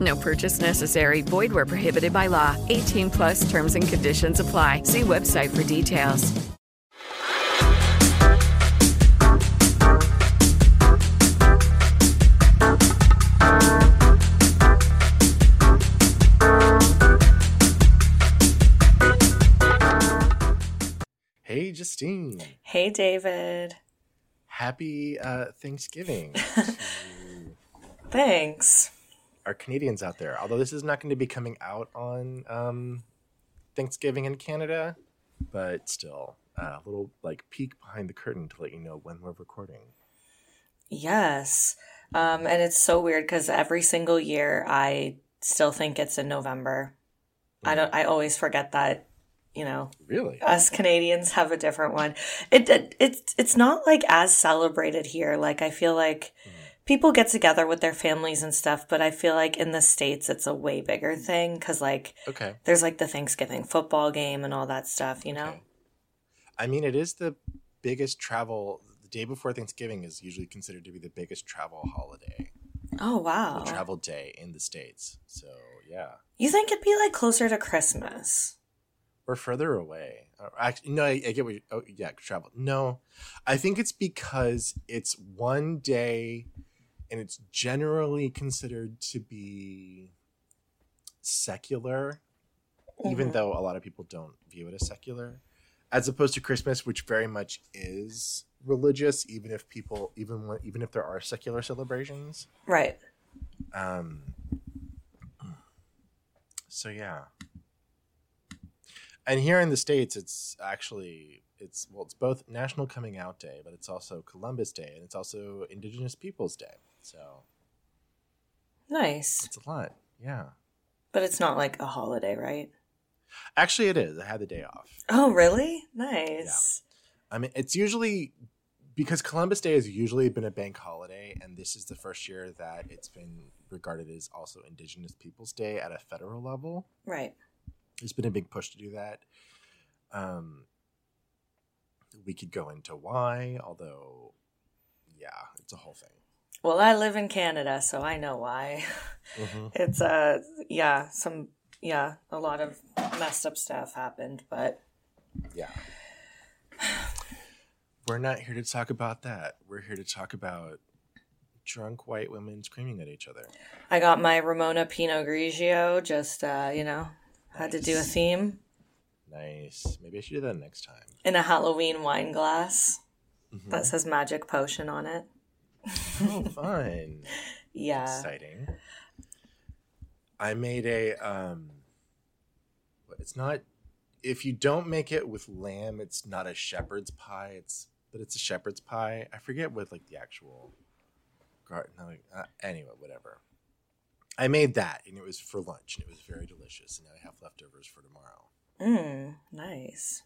No purchase necessary. Void where prohibited by law. 18 plus terms and conditions apply. See website for details. Hey, Justine. Hey, David. Happy uh, Thanksgiving Thanks. Our Canadians out there. Although this is not going to be coming out on um, Thanksgiving in Canada, but still uh, a little like peek behind the curtain to let you know when we're recording. Yes. Um, and it's so weird because every single year I still think it's in November. I don't. I always forget that. You know, Really? us Canadians have a different one. It, it it's it's not like as celebrated here. Like I feel like people get together with their families and stuff, but I feel like in the states it's a way bigger thing because like Okay. there's like the Thanksgiving football game and all that stuff. You know. Okay. I mean, it is the biggest travel. The day before Thanksgiving is usually considered to be the biggest travel holiday, Oh wow. the travel day in the states. So yeah, You think it'd be like closer to Christmas? we're further away. Uh, Actually, no, I, I get what. You, oh, yeah, travel. No, I think it's because it's one day, and it's generally considered to be secular, even Mhm. though a lot of people don't view it as secular, as opposed to Christmas, which very much is religious, even if people, even when, even if there are secular celebrations. Right. Um, so yeah, and here in the states, it's actually it's well, it's both National Coming Out Day, but it's also Columbus Day, and it's also Indigenous Peoples Day. So Nice. it's a lot. Yeah, But it's not like a holiday, right? actually, it is. I had the day off. Oh, really? Nice. Yeah. I mean, it's usually because Columbus Day has usually been a bank holiday, and this is the first year that it's been regarded as also Indigenous Peoples Day at a federal level. Right. there's been a big push to do that. Um, we could go into why, although, yeah, it's a whole thing. Well, I live in Canada, so I know why. Mhm. It's uh yeah, some yeah, a lot of messed up stuff happened, but Yeah. We're not here to talk about that. We're here to talk about drunk white women screaming at each other. I got my Ramona Pinot Grigio just uh, you know, had to do a theme Nice. Maybe I should do that next time. in a Halloween wine glass Mhm. that says magic potion on it. Oh, fun. Yeah. Exciting. I made a um it's not if you don't make it with lamb, it's not a shepherd's pie. It's but it's a shepherd's pie. I forget what like the actual gar- no, uh, anyway, whatever. I made that and it was for lunch and it was very delicious and now I have leftovers for tomorrow. Mm, nice.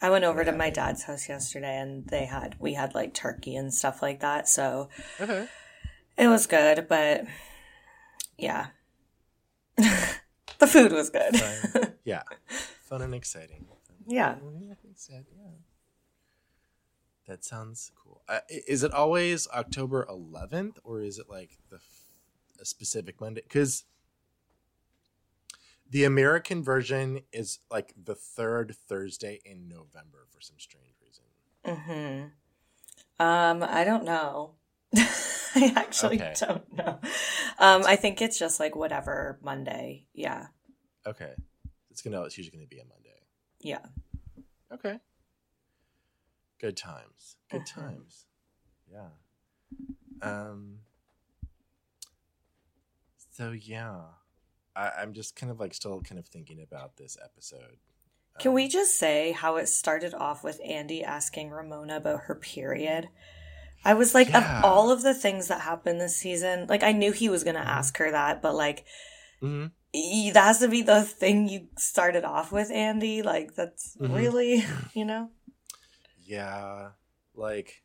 I went over to my dad's house yesterday and they had we had like turkey and stuff like that, so Okay. it was good, but yeah. the food was good. Fun. yeah. Fun and exciting. Yeah. Yeah, I think so, yeah. That sounds cool. Uh, is it always October 11th or is it like the f- a specific Monday? Because the American version is like the third Thursday in November for some strange reason. Mhm. Um I don't know. I actually Okay. don't know. Um I think it's just like whatever Monday. Yeah. Okay, it's gonna. It's usually gonna be a Monday. Yeah. Okay. Good times. Good Mhm. times. Yeah. Um. So yeah, I, I'm just kind of like still kind of thinking about this episode. Can Um, we just say how it started off with Andy asking Ramona about her period? I was like, Yeah. of all of the things that happened this season, like I knew he was going to Mm-hmm. ask her that, but like Mhm. y- that has to be the thing you started off with, Andy. Like that's Mhm. really, you know? Yeah, like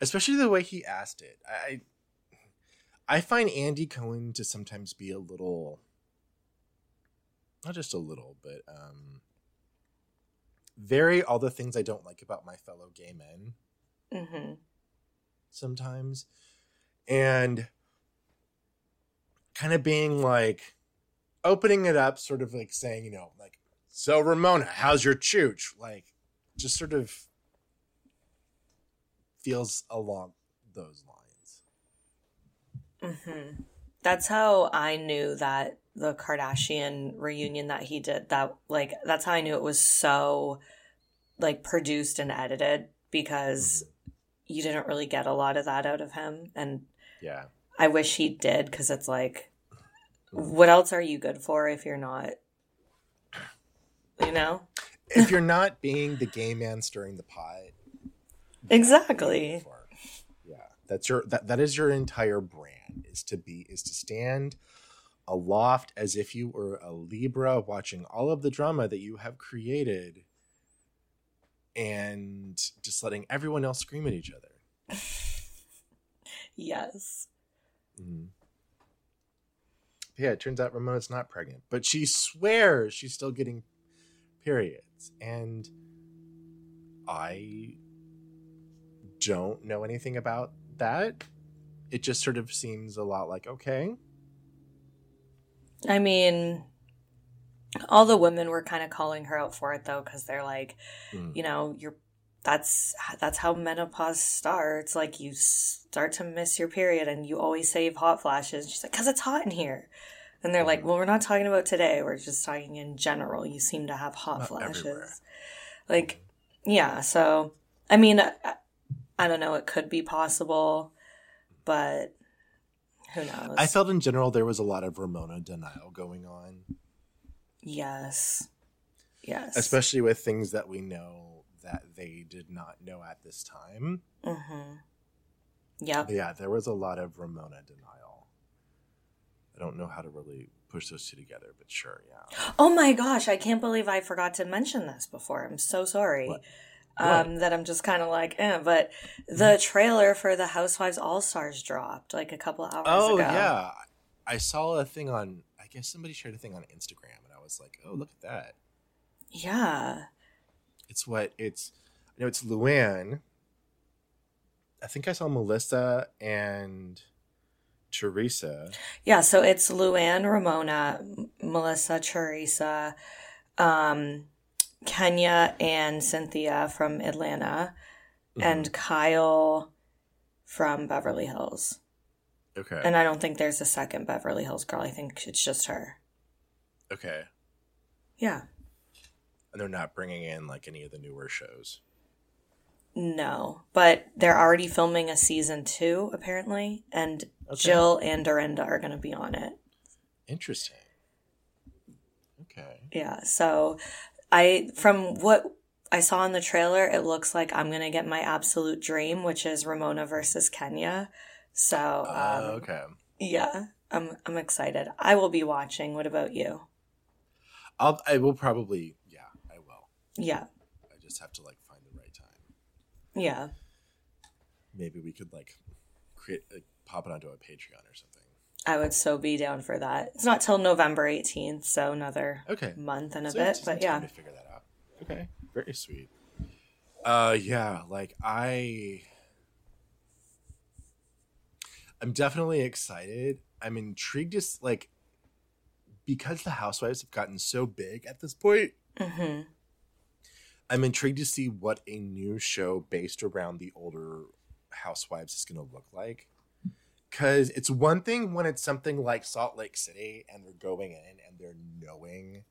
especially the way he asked it. I I find Andy Cohen to sometimes be a little not just a little, but um very all the things I don't like about my fellow gay men hmm sometimes. And kind of being like opening it up, sort of like saying, you know, like, so Ramona, how's your chooch? Like just sort of feels along those lines. hmm That's how I knew that the Kardashian reunion that he did that like that's how I knew it was so like produced and edited because mm-hmm. you didn't really get a lot of that out of him. And Yeah. I wish he did because it's like what else are you good for if you're not you know? If you're not being the gay man stirring the pot exactly. yeah. That's your that, that is your entire brand is to be is to stand aloft as if you were a libra watching all of the drama that you have created and just letting everyone else scream at each other. Yes. Mhm. yeah it turns out ramona's not pregnant but she swears she's still getting periods. And i don't know anything about that. It just sort of seems a lot like okay I mean, all the women were kind of calling her out for it though, because they're like, Mm. you know, you're that's that's how menopause starts. Like you start to miss your period, and you always say hot flashes. She's like, because it's hot in here. And they're Mm. like, well, we're not talking about today. We're just talking in general. You seem to have hot Not flashes. everywhere. Like, yeah. So, I mean, I, I don't know. It could be possible, but who knows? i felt in general there was a lot of ramona denial going on yes, yes, especially with things that we know that they did not know at this time Mm-hmm. But yeah, there was a lot of Ramona denial. I don't know how to really push those two together, but sure, yeah. Oh my gosh, I can't believe I forgot to mention this before. I'm so sorry. What? Um, that I'm just kind of like, eh. But the trailer for the Housewives All Stars dropped like a couple hours Oh ago. yeah, I saw a thing on. I guess somebody shared a thing on Instagram, and I was like, "Oh, look at that! Yeah. It's what it's." You know, it's Luann. I think I saw Melissa and Teresa. Yeah, so it's Luann, Ramona, Melissa, Teresa, um, Kenya, and Cynthia from Atlanta, Mm-hmm. and Kyle from Beverly Hills. Okay. And I don't think there's a second Beverly Hills girl. I think it's just her. okay. Yeah. And they're not bringing in like any of the newer shows. No, but they're already filming a season two, apparently, and Okay. Jill and Dorinda are going to be on it. Interesting. Okay. Yeah, so I from what I saw in the trailer, it looks like I'm gonna get my absolute dream, which is Ramona versus Kenya. So Uh, um, okay. yeah, I'm I'm excited. I will be watching. What about you? I'll. I will probably. Yeah, I will. Yeah, I just have to like find the right time. yeah, Maybe we could like create like, pop it onto a Patreon or something. I would so be down for that. It's not till November 18th, so another Okay. month and a So bit. But yeah, to figure that out. Okay, very sweet. Uh, yeah, like I, I'm definitely excited. I'm intrigued. Just like because the Housewives have gotten so big at this point, hmm I'm intrigued to see what a new show based around the older housewives is going to look like. Because it's one thing when it's something like Salt Lake City and they're going in and they're knowing,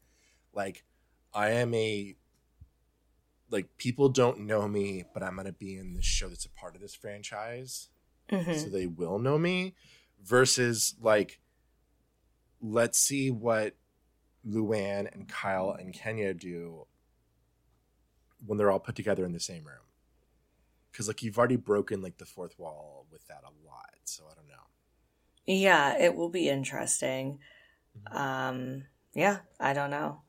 like, I am a like people don't know me, but I'm gonna be in this show that's a part of this franchise, Mhm. so they will know me. Versus like, let's see what Luann and Kyle and Kenya do when they're all put together in the same room. Because like you've already broken like the fourth wall with that a lot, so I don't know. Yeah, it will be interesting. Mm-hmm. Um, yeah, I don't know.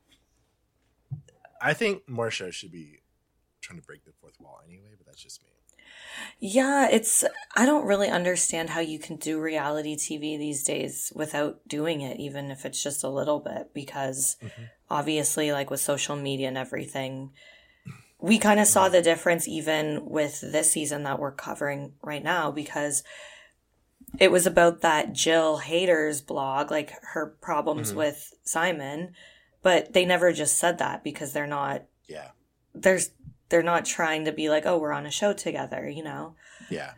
I think shows should be trying to break the fourth wall anyway, but that's just me. Yeah, it's I don't really understand how you can do reality TV these days without doing it, even if it's just a little bit, because obviously, like with social media and everything, we kind of saw the difference even with this season that we're covering right now, because it was about that Jill haters blog, like her problems Mhm. with Simon, but they never just said that because they're not Yeah, there's they're not trying to be like, oh, we're on a show together, you know. yeah.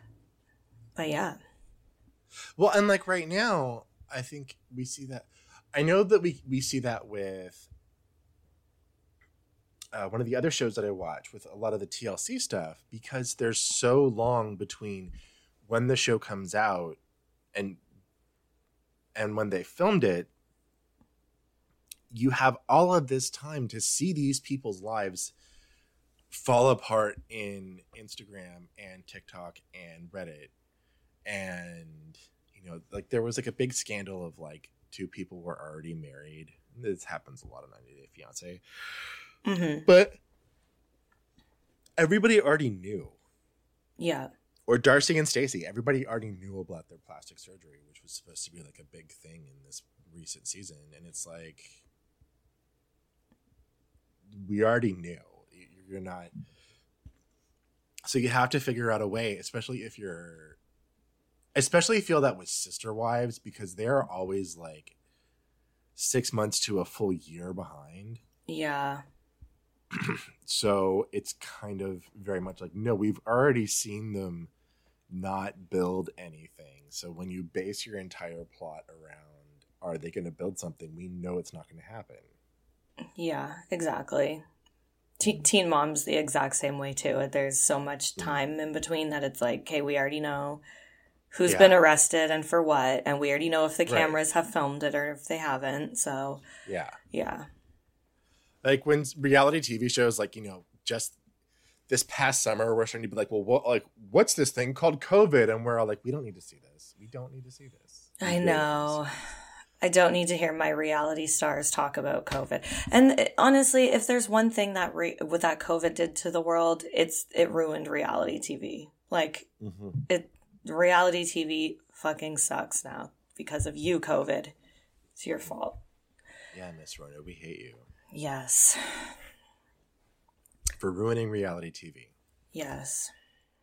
But yeah. Well, and like right now, I think we see that. I know that we we see that with uh, one of the other shows that I watch with a lot of the TLC stuff because there's so long between when the show comes out and and when they filmed it. You have all of this time to see these people's lives fall apart in Instagram and TikTok and Reddit and you know like there was like a big scandal of like two people were already married this happens a lot on 90 day fiance hmm but everybody already knew. Yeah. or darcey and stacey everybody already knew about their plastic surgery which was supposed to be like a big thing in this recent season. And it's like we already knew. You're not so you have to figure out a way especially if you're especially feel that with sister wives because they're always like six months to a full year behind. Yeah. so it's kind of very much like no we've already seen them not build anything so when you base your entire plot around are they going to build something we know it's not going to happen Yeah, exactly. Te- mm. teen mom's the exact same way too. There's so much mm. time in between that it's like, okay, we already know who's Yeah. been arrested and for what, and we already know if the Right. cameras have filmed it or if they haven't. So, yeah yeah. Like when reality tv shows like you know just this past summer we're starting to be like well what like what's this thing called covid and we're all like we don't need to see this we don't need to see this We I know. I don't need to hear my reality stars talk about COVID. And uh, honestly, if there's one thing that re- what that COVID did to the world, it's it ruined reality TV. Like Mhm. it, reality TV fucking sucks now because of you, COVID. It's your fault. yeah miss rona we hate you Yes, for ruining reality tv yes.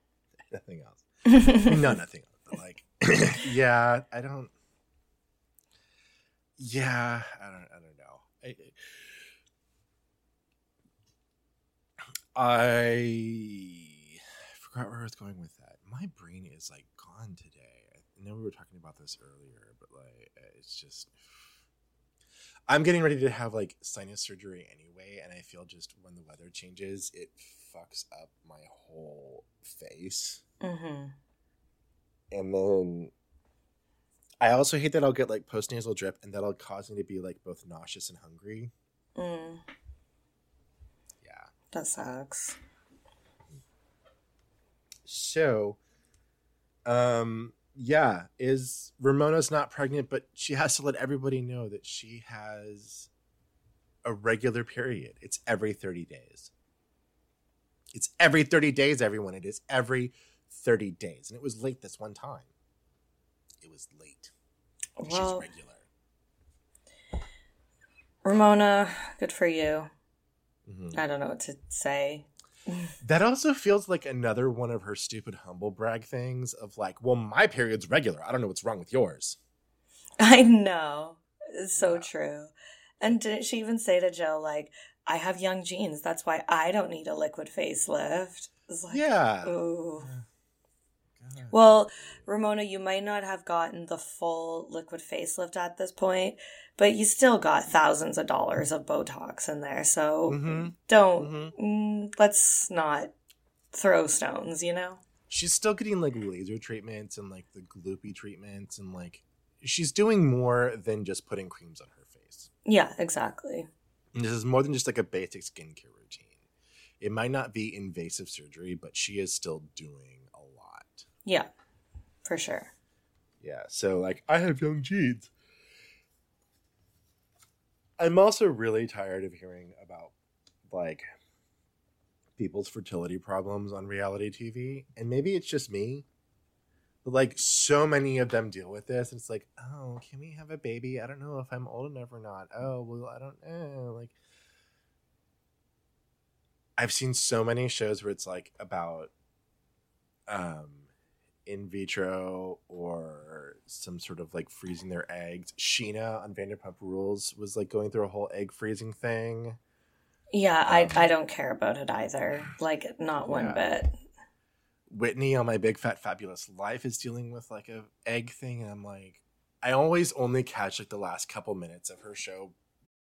nothing else no nothing else but like yeah i don't yeah i don't i don't know I, I forgot where I was going with that. My brain is like gone today. I know we were talking about this earlier, but like it's just I'm getting ready to have like sinus surgery anyway, and I feel just when the weather changes, it fucks up my whole face. Mm-hmm. And then I also hate that I'll get like post nasal drip, and that'll cause me to be like both nauseous and hungry. Mm, Yeah. that sucks. So, um, yeah, is Ramona's not pregnant, but she has to let everybody know that she has a regular period. It's every 30 days. It's every 30 days, everyone. It is every 30 days. And it was late this one time. It was late. Well, She's regular. Ramona, good for you. Mhm. I don't know what to say. That also feels like another one of her stupid humble brag things of like, well, my period's regular. I don't know what's wrong with yours. I know. It's so true. And didn't she even say to Jill, like, I have young genes. That's why I don't need a liquid facelift. It's like, Yeah. ooh. God. Well, Ramona, you might not have gotten the full liquid facelift at this point, but you still got thousands of dollars of Botox in there. So Mhm. don't, Mhm. mm, let's not throw stones, you know? she's still getting like laser treatments and like the gloopy treatments and like she's doing more than just putting creams on her face. Yeah, exactly. And this is more than just like a basic skincare routine. It might not be invasive surgery, but she is still doing a lot. Yeah, for sure. Yeah. So like I have young genes. I'm also really tired of hearing about like people's fertility problems on reality TV. And maybe it's just me. But like so many of them deal with this. And it's like, oh, can we have a baby? I don't know if I'm old enough or not. Oh, well, I don't know. Like I've seen so many shows where it's like about um in vitro or some sort of like freezing their eggs. Scheana on Vanderpump Rules was like going through a whole egg freezing thing. Yeah, I, Um, I don't care about it either. Like, not one Yeah. bit. Whitney on My Big Fat Fabulous Life is dealing with like a egg thing, and I'm like, I always only catch like the last couple minutes of her show.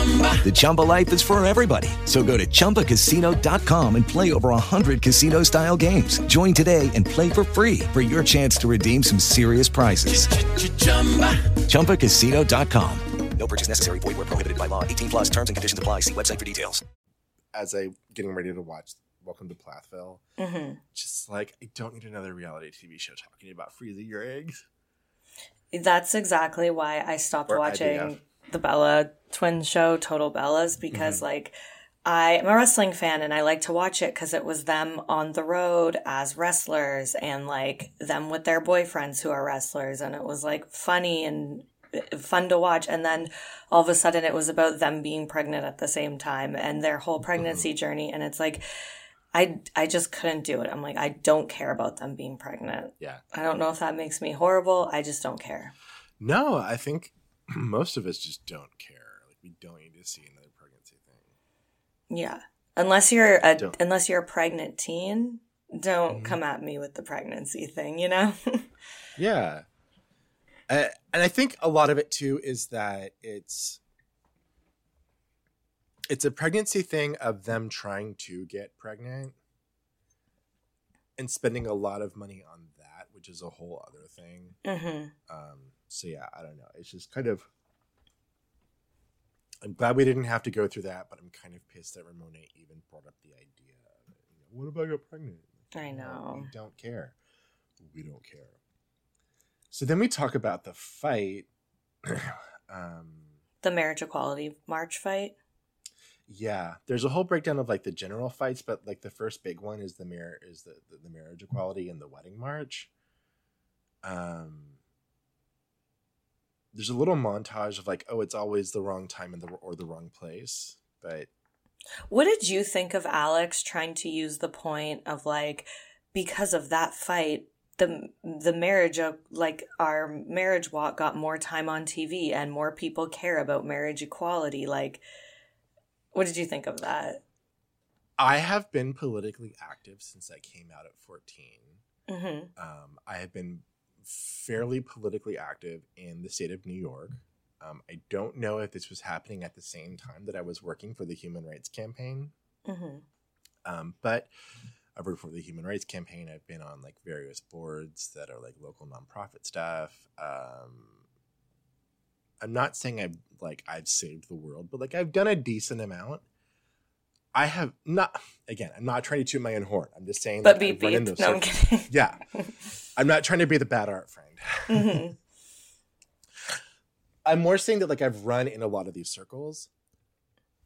The Chumba life is for everybody. So go to ChumbaCasino.com and play over 100 casino style games. Join today and play for free for your chance to redeem some serious prizes. ChumbaCasino.com. No purchase necessary. Void where prohibited by law. 18 plus terms and conditions apply. See website for details. As I getting ready to watch Welcome to Plathville, hmm just like I don't need another reality TV show talking about freezing your eggs. That's exactly why I stopped Or watching IVF. the Bella twin show, Total Bellas, because Mm-hmm. like I am a wrestling fan and I like to watch it because it was them on the road as wrestlers and like them with their boyfriends who are wrestlers. And it was like funny and uh, fun to watch. And then all of a sudden it was about them being pregnant at the same time and their whole pregnancy journey. And it's like, I, I just couldn't do it. I'm like, I don't care about them being pregnant. Yeah. I don't know if that makes me horrible. I just don't care. No, I think most of us just don't care. Like we don't need to see another pregnancy thing. Yeah. Unless you're a Don't. unless you're a pregnant teen, don't Mhm. come at me with the pregnancy thing, you know? Yeah. Uh, and I think a lot of it too is that it's it's a pregnancy thing of them trying to get pregnant and spending a lot of money on that, which is a whole other thing. hmm Um, so yeah, I don't know. It's just kind of. I'm glad we didn't have to go through that, but I'm kind of pissed that Ramona even brought up the idea. Of. You know, what if I get pregnant? I know. We don't care. We don't care. So then we talk about the fight. um, The marriage equality march fight. yeah, there's a whole breakdown of like the general fights, but like the first big one is the mirror is the, the, the marriage equality and the wedding march. Um, there's a little montage of like, oh, it's always the wrong time in the or the wrong place, but What did you think of Alex trying to use the point of like because of that fight the the marriage of like our marriage walk got more time on TV and more people care about marriage equality like what did you think of that? I have been politically active since I came out at 14. Mhm. Um, I have been fairly politically active in the state of New York. Um, I don't know if this was happening at the same time that I was working for the Human Rights Campaign, Mhm. um, but I've worked for the Human Rights Campaign. I've been on like various boards that are like local nonprofit stuff. Um, I'm not saying I've like I've saved the world, but like I've done a decent amount. I have not. Again, I'm not trying to toot my own horn. I'm just saying. But like, beep I've run in those No, I'm kidding. Yeah, I'm not trying to be the bad art friend. Mm-hmm. I'm more saying that like I've run in a lot of these circles.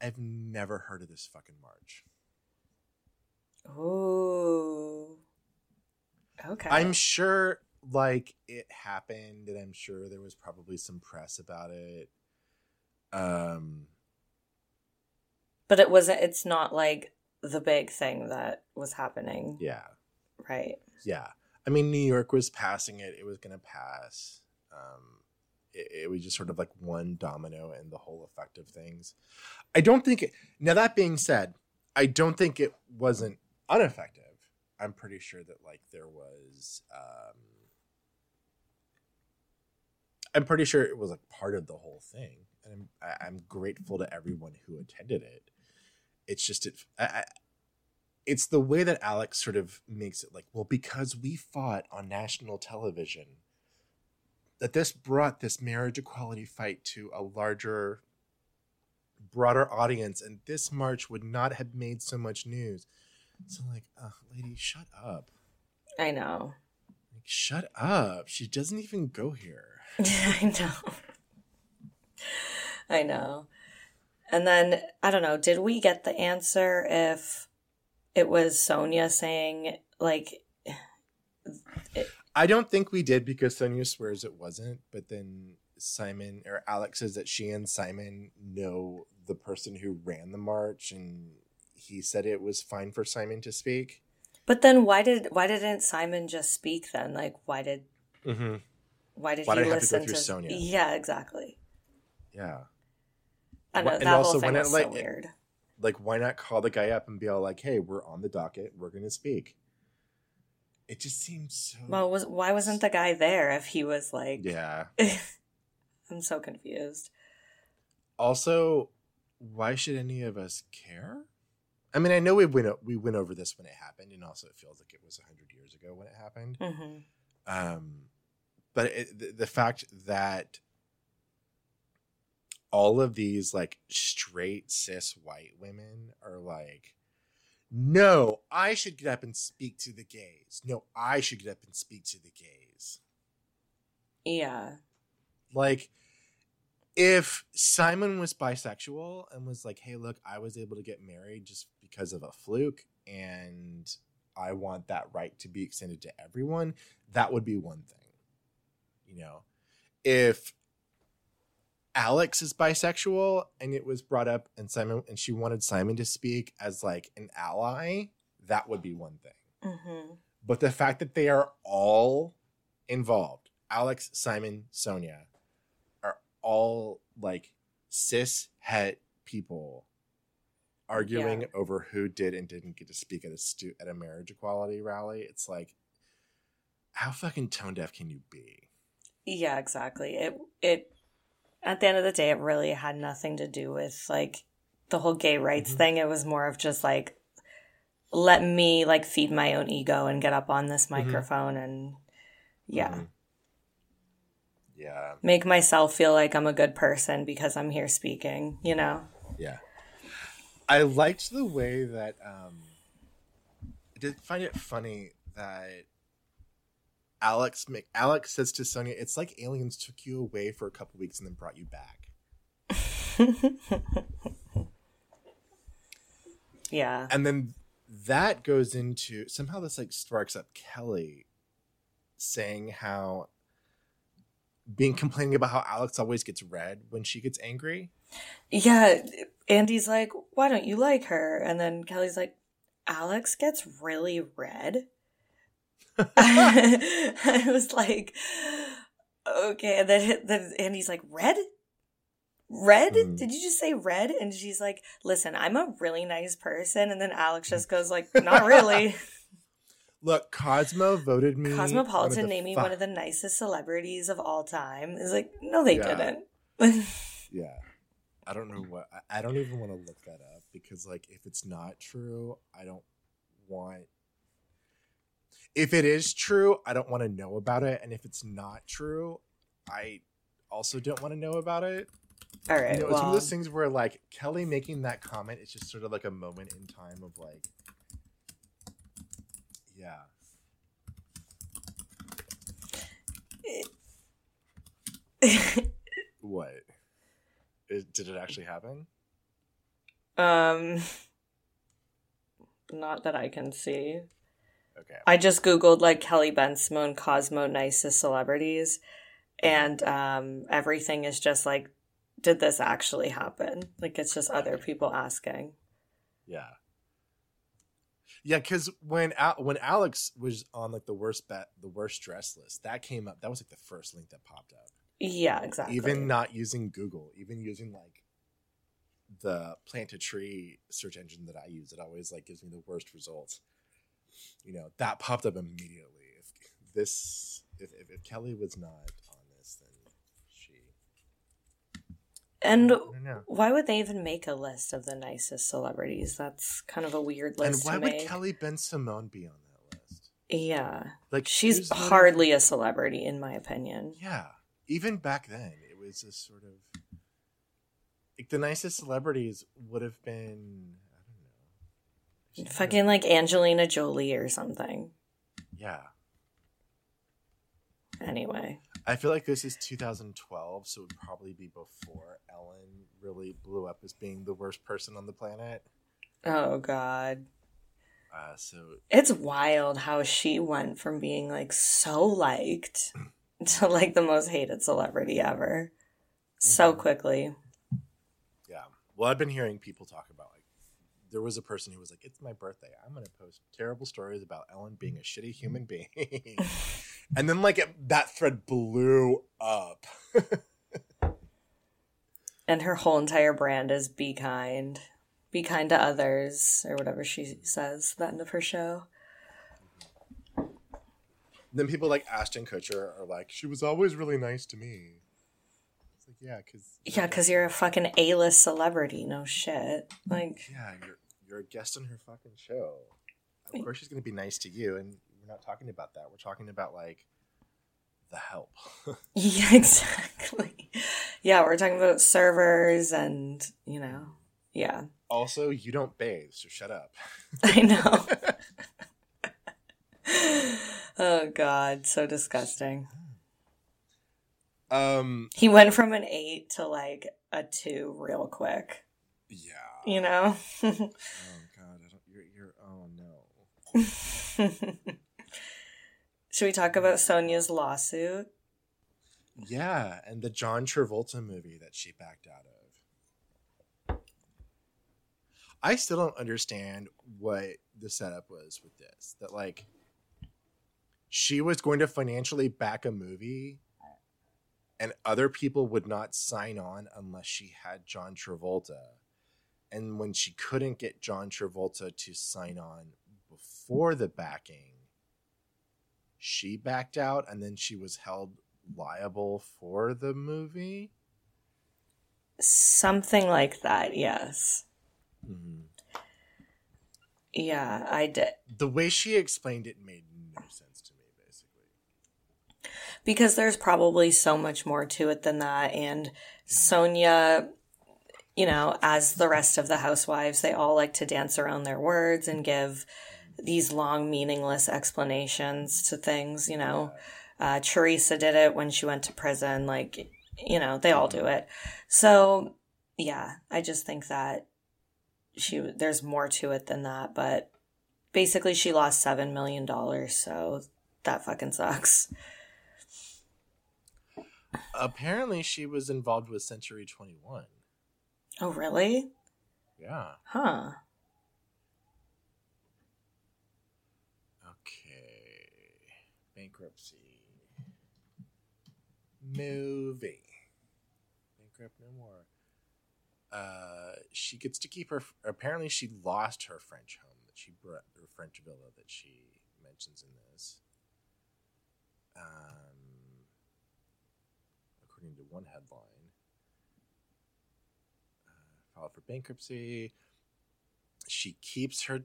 I've never heard of this fucking march. Oh. Okay. I'm sure like it happened and I'm sure there was probably some press about it. Um but it wasn't it's not like the big thing that was happening. Yeah. Right. Yeah. I mean New York was passing it. It was going to pass. Um it, it, was just sort of like one domino in the whole effect of things. I don't think it, now that being said, I don't think it wasn't ineffective. I'm pretty sure that like there was um I'm pretty sure it was like part of the whole thing, and I'm I'm grateful to everyone who attended it. It's just it, I, it's the way that Alex sort of makes it like, well, because we fought on national television, that this brought this marriage equality fight to a larger, broader audience, and this march would not have made so much news. So, like, uh, lady, shut up. I know. Like, shut up. She doesn't even go here. I know. I know. And then I don't know, did we get the answer if it was Sonja saying like it, I don't think we did because Sonja swears it wasn't, but then Simon or Alex says that she and Simon know the person who ran the march and he said it was fine for Simon to speak. But then why did why didn't Simon just speak then? Like why did mm-hmm. Why did Why he did listen have to go through to? Sonja? Yeah, exactly. Yeah. I know and that also whole thing why was not so like weird. Like why not call the guy up and be all like, "Hey, we're on the docket. We're going to speak." It just seems so. Well, was why wasn't the guy there if he was like? yeah. I'm so confused. Also, why should any of us care? I mean, I know we went we went over this when it happened, and also it feels like it was hundred years ago when it happened. hmm Um, but it, the, the fact that all of these like straight cis white women are like, no, I should get up and speak to the gays. No, I should get up and speak to the gays. Yeah. Like, if Simon was bisexual and was like, hey, look, I was able to get married just because of a fluke and I want that right to be extended to everyone, that would be one thing. You know, if Alex is bisexual and it was brought up and Simon and she wanted Simon to speak as like an ally, that would be one thing. hmm But the fact that they are all involved, Alex, Simon, Sonja, are all like cis het people arguing Yeah. over who did and didn't get to speak at a stu- at a marriage equality rally. It's like, how fucking tone deaf can you be? Yeah, exactly. It it at the end of the day, it really had nothing to do with like the whole gay rights Mhm. thing. It was more of just like let me like feed my own ego and get up on this microphone and yeah, Mhm. Yeah, make myself feel like I'm a good person because I'm here speaking. You know. yeah. I liked the way that um I did find it funny that Alex Mc- Alex says to Sonja, "It's like aliens took you away for a couple weeks and then brought you back." yeah. And then that goes into somehow this like sparks up Kelly saying how being complaining about how Alex always gets red when she gets angry. Yeah, Andy's like, "Why don't you like her?" And then Kelly's like, "Alex gets really red." I was like, "Okay." And then then Andy's like, "Red? Red? Mhm. Did you just say red?" And she's like, "Listen, I'm a really nice person." And then Alex just goes like, "Not really." Look, Cosmo voted me. Cosmopolitan named me fi- one of the nicest celebrities of all time. Is like, no, they Yeah. didn't. Yeah. I don't know what I don't even want to look that up because like if it's not true, I don't want if it is true, I don't want to know about it. And if it's not true, I also don't want to know about it. all right. you know, it's one of those things where like Kelly making that comment is just sort of like a moment in time of like yeah. What? Did it actually happen? um, not that I can see. Okay. I just googled like Kelly Bensimon Cosmo nicest celebrities, and um, everything is just like, did this actually happen? Like it's just other people asking. Yeah. Yeah, because when Al- when Alex was on like the worst bet, the worst dress list, that came up. That was like the first link that popped up. Yeah, exactly. Even not using Google, even using like the plant a tree search engine that I use, it always like gives me the worst results. You know, that popped up immediately. If this, if, if, if Kelly was not on this, then she. and I don't know. why would they even make a list of the nicest celebrities? That's kind of a weird list. And why to would make. Kelly Bensimon be on that list? yeah, Like she's who's voting hardly a celebrity in my opinion. Yeah. Even back then, it was a sort of like the nicest celebrities would have been I don't know. Fucking like Angelina Jolie or something. Yeah. Anyway, I feel like this is 2012, so it would probably be before Ellen really blew up as being the worst person on the planet. oh god. Uh, so It's wild how she went from being like so liked to like the most hated celebrity ever so Mhm. quickly. yeah. Well, I've been hearing people talk about there was a person who was like, "It's my birthday. I'm going to post terrible stories about Ellen being a shitty human being," and then like it, that thread blew up. And her whole entire brand is be kind. Be kind to others or whatever she says at the end of her show. then people like Ashton Kutcher are like, "She was always really nice to me." It's like, yeah, because Yeah, because you're a fucking A-list celebrity. No shit. Like, yeah, you're you're a guest on her fucking show. Of course, she's gonna be nice to you, and we're not talking about that. We're talking about like the help. yeah, exactly. Yeah, we're talking about servers and, you know, yeah. also, you don't bathe, so shut up. I know. oh god, so disgusting. Um, He went from an 8 to like a 2 real quick, yeah. You know? Oh god, I don't. You're you're. Oh no. Should we talk about Sonja's lawsuit? Yeah, and the John Travolta movie that she backed out of. I still don't understand what the setup was with this. That like she was going to financially back a movie and other people would not sign on unless she had John Travolta. And when she couldn't get John Travolta to sign on before the backing, she backed out and then she was held liable for the movie. Something like that, yes. Mm-hmm. Yeah, I did. The way she explained it made no sense to me, basically. because there's probably so much more to it than that and sonja you know as the rest of the housewives they all like to dance around their words and give these long meaningless explanations to things you know. Uh, teresa did it when she went to prison like you know they all do it. So yeah i just think that she there's more to it than that but basically she lost seven million dollars so that fucking sucks. Apparently, she was involved with Century 21. Oh, really? Yeah. Huh. Okay. Bankruptcy. Movie. Bankrupt no more. Uh, she gets to keep her. Apparently, she lost her French home that she brought, her French villa that she mentions in this. Um, according to one headline, filed for bankruptcy. She keeps her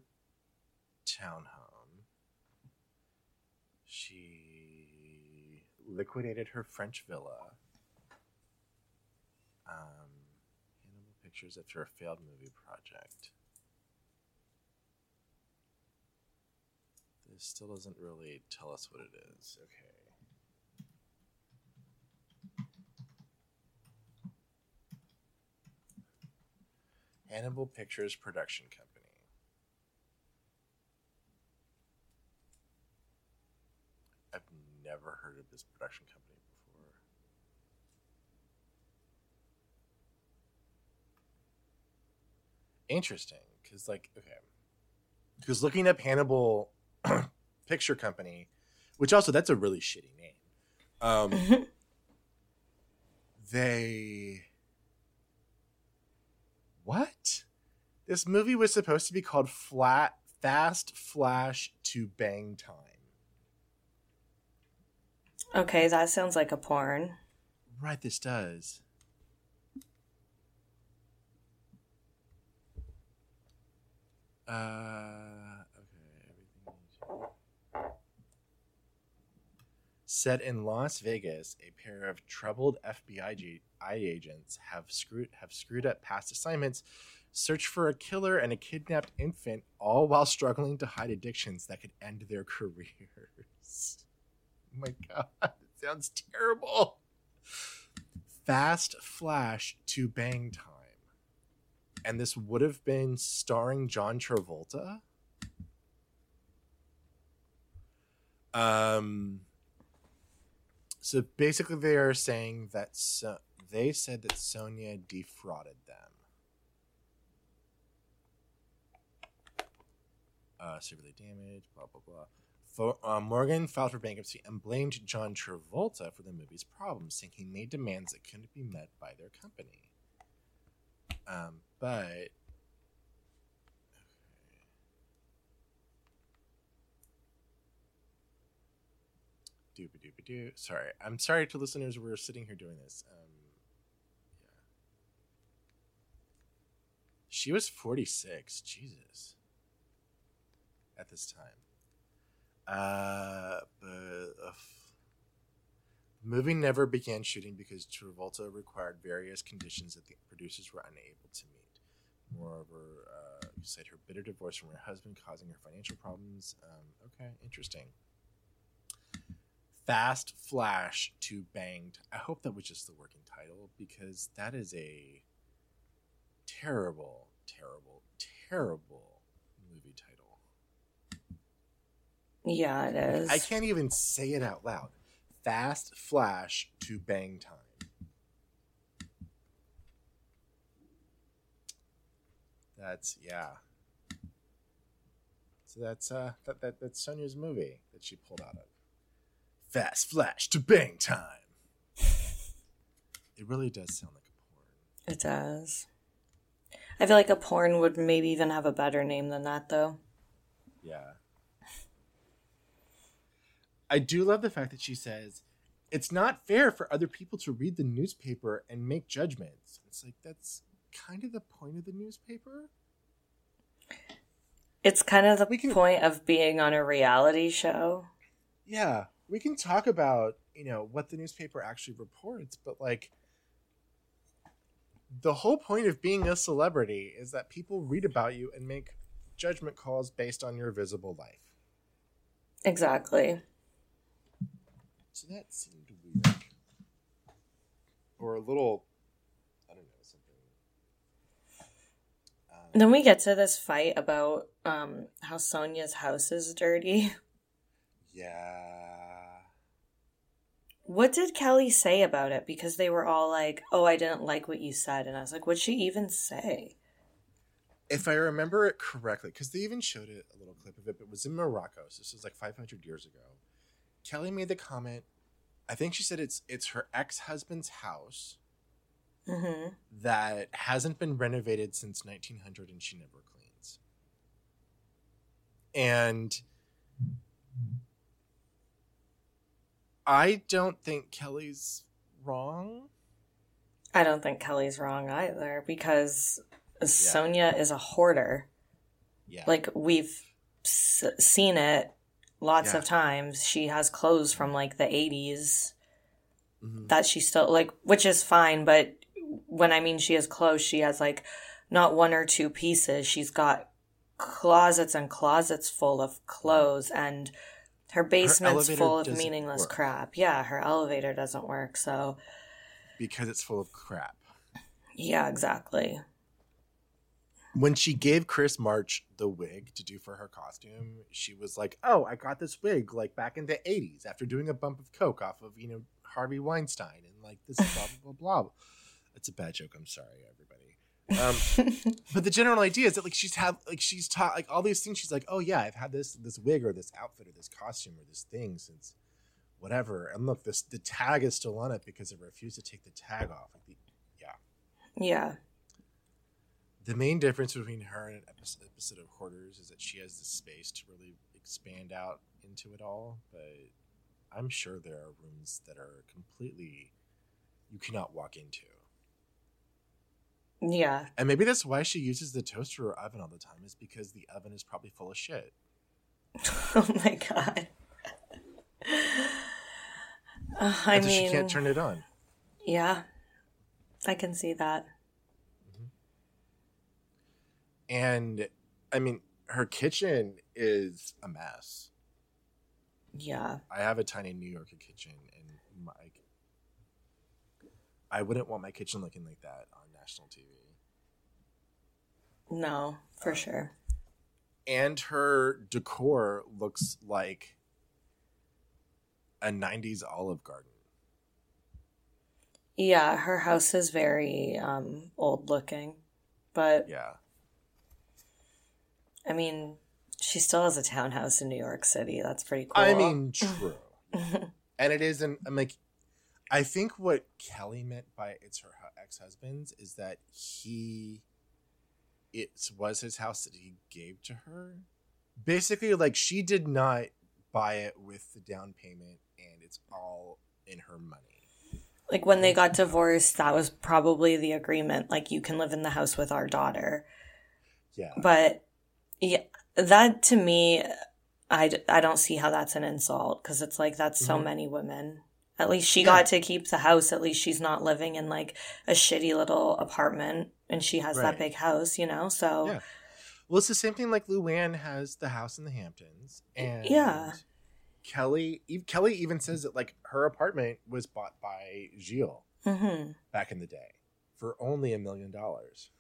townhome. She liquidated her French villa. Um, Hannibal Pictures after a failed movie project. This still doesn't really tell us what it is. Okay. Hannibal Pictures production company. I've never heard of this production company before. Interesting, because like okay, because looking up Hannibal Picture Company, which also that's a really shitty name. Um, they what? This movie was supposed to be called Flat Fast Flash to Bang Time. Okay, that sounds like a porn. Right, this does. Uh, okay, everything. Set in Las Vegas, a pair of troubled FBI g- agents have screwed have screwed up past assignments, search for a killer and a kidnapped infant, all while struggling to hide addictions that could end their careers. Oh my god, it sounds terrible. Fast Flash to Bang Time. And this would have been starring John Travolta. Um so basically they are saying that they said that Sonja defrauded them. Uh, severely damaged, blah blah blah. For, uh, Morgan filed for bankruptcy and blamed John Travolta for the movie's problems, saying he made demands that couldn't be met by their company. Um, but. Sorry, I'm sorry to listeners. We're sitting here doing this. Um, she was 46. Jesus, at this time. Uh, but uh, the movie never began shooting because Travolta required various conditions that the producers were unable to meet. Moreover, uh, you said her bitter divorce from her husband causing her financial problems. Um, okay, interesting. Fast Flash to Banged. I hope that was just the working title because that is a terrible, terrible, terrible movie title. Yeah, it is. I can't even say it out loud. Fast Flash to Bang Time. That's yeah. So that's uh that, that that's Sonja's movie that she pulled out of. Fast Flash to Bang Time. It really does sound like a porn. It does. I feel like a porn would maybe even have a better name than that, though. Yeah. I do love the fact that she says it's not fair for other people to read the newspaper and make judgments. It's like that's kind of the point of the newspaper. It's kind of the point of being on a reality show. Yeah, we can talk about, you know, what the newspaper actually reports, but like the whole point of being a celebrity is that people read about you and make judgment calls based on your visible life. Exactly. So that seemed weird. Or a little, I don't know, something. Um, Then we get to this fight about um, how Sonja's house is dirty. Yeah. What did Kelly say about it? Because they were all like, "Oh, I didn't like what you said," and I was like, "What'd she even say?" If I remember it correctly, because they even showed it, a little clip of it, but it was in Morocco. So this was like 500 years ago. Kelly made the comment. I think she said it's it's her ex husband's house Mm-hmm. that hasn't been renovated since 1900 and she never cleans. And I don't think Kelly's wrong. I don't think Kelly's wrong either because Sonja is a hoarder. Yeah. Like we've s- seen it lots Yeah. of times. She has clothes from like the 80s Mhm. that she still like which is fine, but when I mean she has clothes, she has like not one or two pieces. She's got closets and closets full of clothes and her basement's elevator full of meaningless work. crap. Yeah, her elevator doesn't work. So, because it's full of crap. yeah, exactly. when she gave Chris March the wig to do for her costume, she was like, "Oh, I got this wig like back in the '80s after doing a bump of coke off of you know Harvey Weinstein and like this blah blah blah blah." It's a bad joke. I'm sorry, everybody. Um, but the general idea is that like she's had like she's taught like all these things. She's like, "Oh yeah, I've had this this wig or this outfit or this costume or this thing since whatever." And look, this the tag is still on it because it refused to take the tag off. Like the, yeah. Yeah. The main difference between her and an episode, episode of Hoarders is that she has the space to really expand out into it all. But I'm sure there are rooms that are completely you cannot walk into. Yeah. And maybe that's why she uses the toaster or oven all the time, is because the oven is probably full of shit. oh my god. Uh, I mean, she can't turn it on. yeah, I can see that. And I mean, her kitchen is a mess. Yeah. I have a tiny New Yorker kitchen, and my, I wouldn't want my kitchen looking like that national TV. No, for sure. And her decor looks like a 90s Olive Garden. Yeah, her house is very um old looking, but Yeah. I mean, she still has a townhouse in New York City. That's pretty cool. I mean, true. and it isn't, I'm like, I think what Kelly meant by it's her ex husband's is that he, it was his house that he gave to her. Basically, like, she did not buy it with the down payment and it's all in her money. like when they got divorced, that was probably the agreement. Like, you can live in the house with our daughter. Yeah. But yeah, that to me, I, I don't see how that's an insult because it's like that's so Mhm. many women. At least she Yeah. got to keep the house. At least she's not living in like a shitty little apartment and she has Right. that big house, you know? So, Yeah. Well, it's the same thing like Luann has the house in the Hamptons. And Yeah. Kelly, Kelly even says that like her apartment was bought by Gilles hmm back in the day for only a million dollars.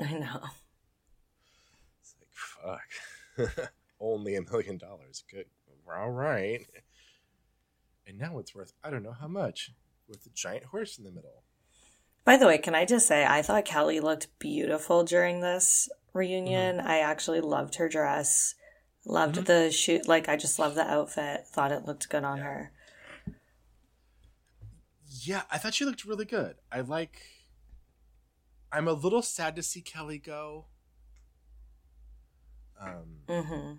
I know. It's like, fuck. only a million dollars. Good. We're all right. And now it's worth, I don't know how much, with a giant horse in the middle. By the way, can I just say, I thought Kelly looked beautiful during this reunion. Mm-hmm. I actually loved her dress, loved Mhm. the shoot. Like, I just loved the outfit. Thought it looked good on her. Yeah, I thought she looked really good. I like. I'm a little sad to see Kelly go. Um, hmm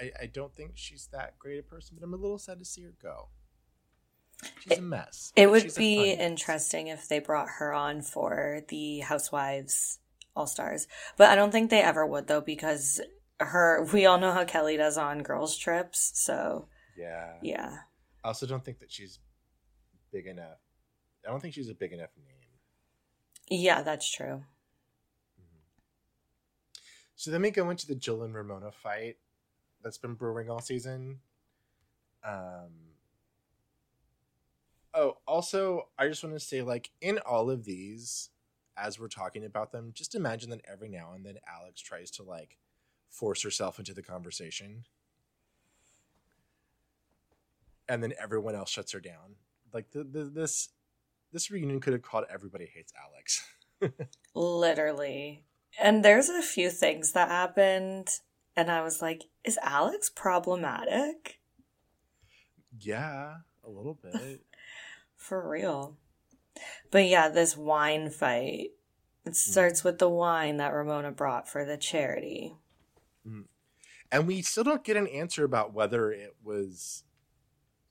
I, I don't think she's that great a person, but I'm a little sad to see her go. She's a mess. It would she's be mess. interesting if they brought her on for the Housewives All Stars, but I don't think they ever would though because her. We all know how Kelly does on girls trips, so Yeah. yeah. I also don't think that she's big enough. I don't think she's a big enough name. Yeah, that's true. Mm-hmm. So then we go into the Jill and Ramona fight that's been brewing all season. Um. Oh, also, I just want to say, like, in all of these, as we're talking about them, just imagine that every now and then Alex tries to like force herself into the conversation, and then everyone else shuts her down. Like the, the this this reunion could have called "Everybody Hates Alex." Literally. And there's a few things that happened, and I was like, is Alex problematic? yeah, a little bit. For real. But yeah, this wine fight. It mm. starts with the wine that Ramona brought for the charity. Mm. And we still don't get an answer about whether it was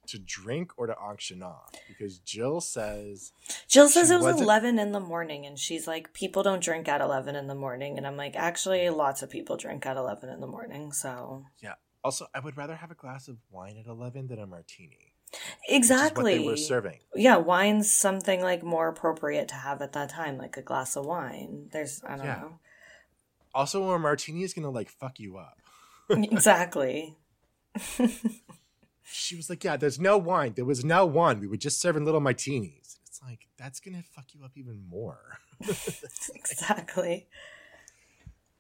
to drink or to auction off because Jill says Jill says it was 11 in the morning, and she's like, people don't drink at 11 in the morning. And I'm like, actually, lots of people drink at 11 in the morning. So, Yeah. Also, I would rather have a glass of wine at 11 than a martini. exactly. Which is what they were serving. Yeah, wine's something like more appropriate to have at that time, like a glass of wine. There's, I don't Yeah. know. Also, a martini is going to like fuck you up. exactly. She was like, Yeah, there's no wine. There was no wine. We were just serving little martinis. It's like that's gonna fuck you up even more. exactly.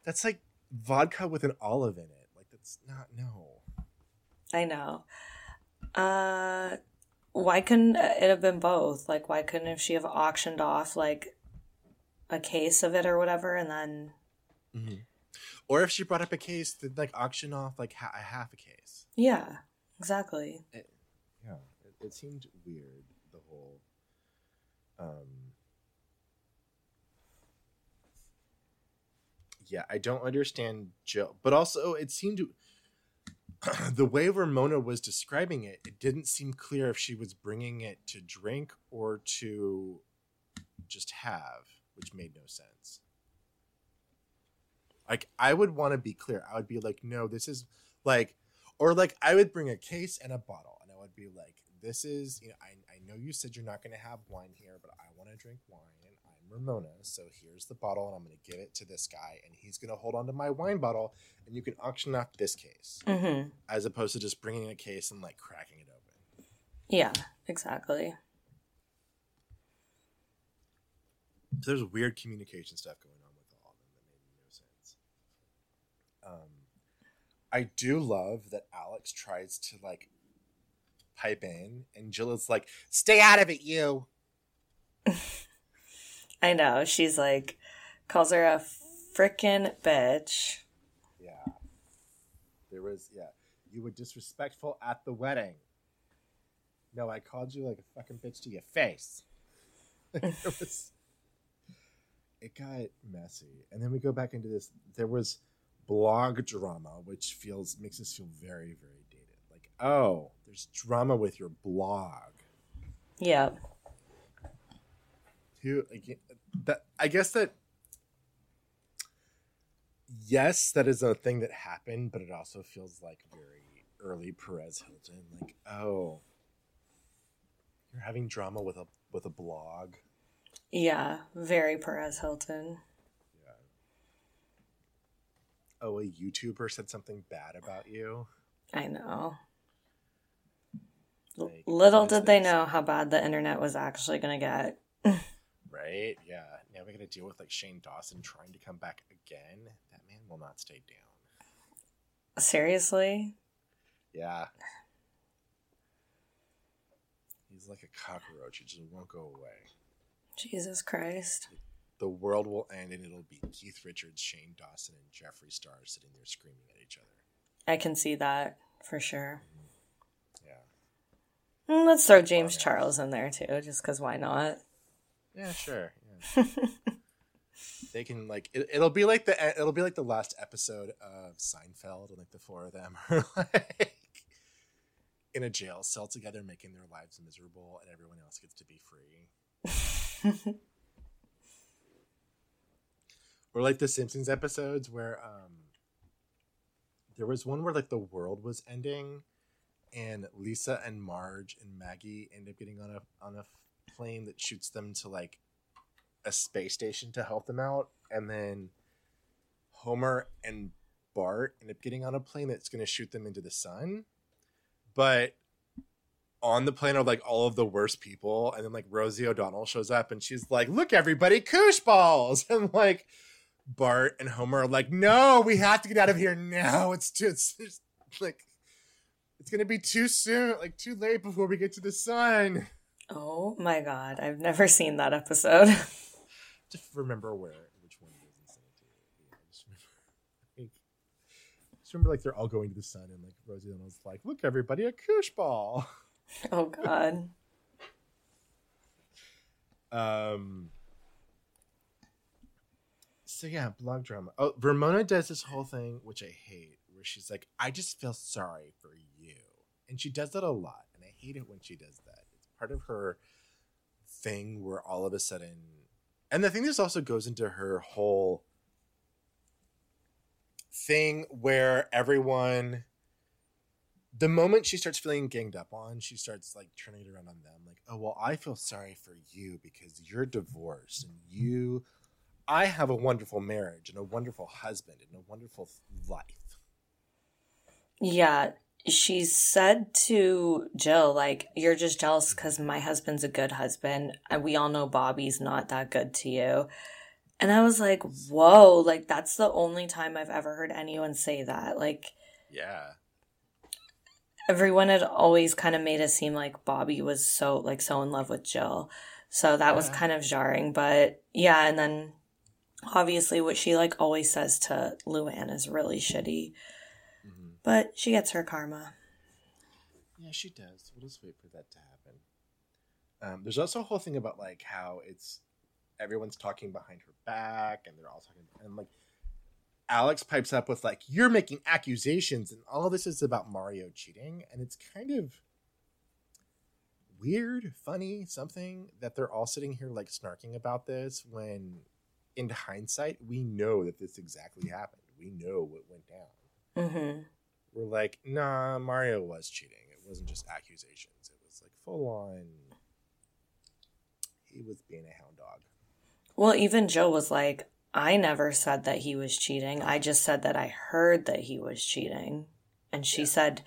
That's like vodka with an olive in it. Like that's not no. I know. Uh, why couldn't it have been both? Like, why couldn't if she have auctioned off like a case of it or whatever, and then, mm-hmm. or if she brought up a case, that like auction off like ha- a half a case. Yeah, exactly. It, yeah, it, it seemed weird. The whole, um, yeah, I don't understand Jill, but also it seemed the way Ramona was describing it, it didn't seem clear if she was bringing it to drink or to just have, which made no sense. Like, I would want to be clear. I would be like, no, this is like, or like, I would bring a case and a bottle, and I would be like, this is, you know, I, I know you said you're not going to have wine here, but I want to drink wine. And I'm Ramona. So here's the bottle, and I'm going to give it to this guy, and he's going to hold on to my wine bottle, and you can auction off this case, mm-hmm. as opposed to just bringing a case and like cracking it open. Yeah, exactly. So there's weird communication stuff going on with all of them that made no sense. Um, I do love that Alex tries to like pipe in, and Jill is like, "Stay out of it, you." I know. She's like, calls her a freaking bitch. Yeah. There was, yeah. You were disrespectful at the wedding. No, I called you like a fucking bitch to your face. it was, it got messy. And then we go back into this. There was blog drama, which feels, makes us feel very, very dated. Like, oh, there's drama with your blog. Yeah who that I guess that yes, that is a thing that happened, but it also feels like very early Perez Hilton. Like, oh, you're having drama with a with a blog. Yeah, very Perez Hilton. Oh, a YouTuber said something bad about you. I know. Like, Little did they know how bad the internet was actually going to get. right? Yeah. Now we got to deal with like Shane Dawson trying to come back again. That man will not stay down. Seriously? Yeah. He's like a cockroach. He just won't go away. Jesus Christ. The world will end and it'll be Keith Richards, Shane Dawson, and Jeffree Star sitting there screaming at each other. I can see that for sure. Yeah. Mm, let's throw James Charles in there too, just because why not? Yeah, sure. Yeah. they can like it, will be like the it'll be like the last episode of Seinfeld, and like the four of them are like in a jail cell together, making their lives miserable, and everyone else gets to be free. or like the Simpsons episodes where um there was one where like the world was ending and Lisa and Marge and Maggie end up getting on a on a plane that shoots them to like a space station to help them out, and then Homer and Bart end up getting on a plane that's going to shoot them into the sun. But on the plane are like all of the worst people, and then like Rosie O'Donnell shows up, and she's like, "Look, everybody, koosh balls!" And like Bart and Homer are like, "No, we have to get out of here now. It's just it's like." It's gonna be too soon, like too late before we get to the sun. Oh my god, I've never seen that episode. just remember where which one it is and send it to you. Just remember, like, just remember like they're all going to the sun and like Rosie O'Donnell's like, look everybody, a koosh ball. Oh god. um so yeah, blog drama. Oh, Ramona does this whole thing, which I hate, where she's like, I just feel sorry for you. And she does that a lot. And I hate it when she does that It's part of her thing where all of a sudden and the thing this also goes into her whole thing where everyone the moment she starts feeling ganged up on she starts like turning it around on them like oh well i feel sorry for you because you're divorced and you i have a wonderful marriage and a wonderful husband and a wonderful life yeah she said to Jill, like, you're just jealous mm-hmm. because my husband's a good husband. And we all know Bobby's not that good to you. And I was like, whoa, like, that's the only time I've ever heard anyone say that. Like, Yeah. everyone had always kind of made it seem like Bobby was so, like, so in love with Jill. So that was kind of jarring. But yeah, and then obviously what she, like, always says to Luann is really shitty. Mm-hmm. But she gets her karma. Yeah, she does. We'll just wait for that to happen. Um, there's also a whole thing about like how it's everyone's talking behind her back, and they're all talking, and like Alex pipes up with like, "You're making accusations," and all this is about Mario cheating, and it's kind of weird, funny, something that they're all sitting here like snarking about this when, in hindsight, we know that this exactly happened. We know what went down Mm-hmm. we're like, nah, Mario was cheating. It wasn't just accusations. It was like full on. He was being a hound dog. Well, even Joe was like, I never said that he was cheating. I just said that I heard that he was cheating. And she said,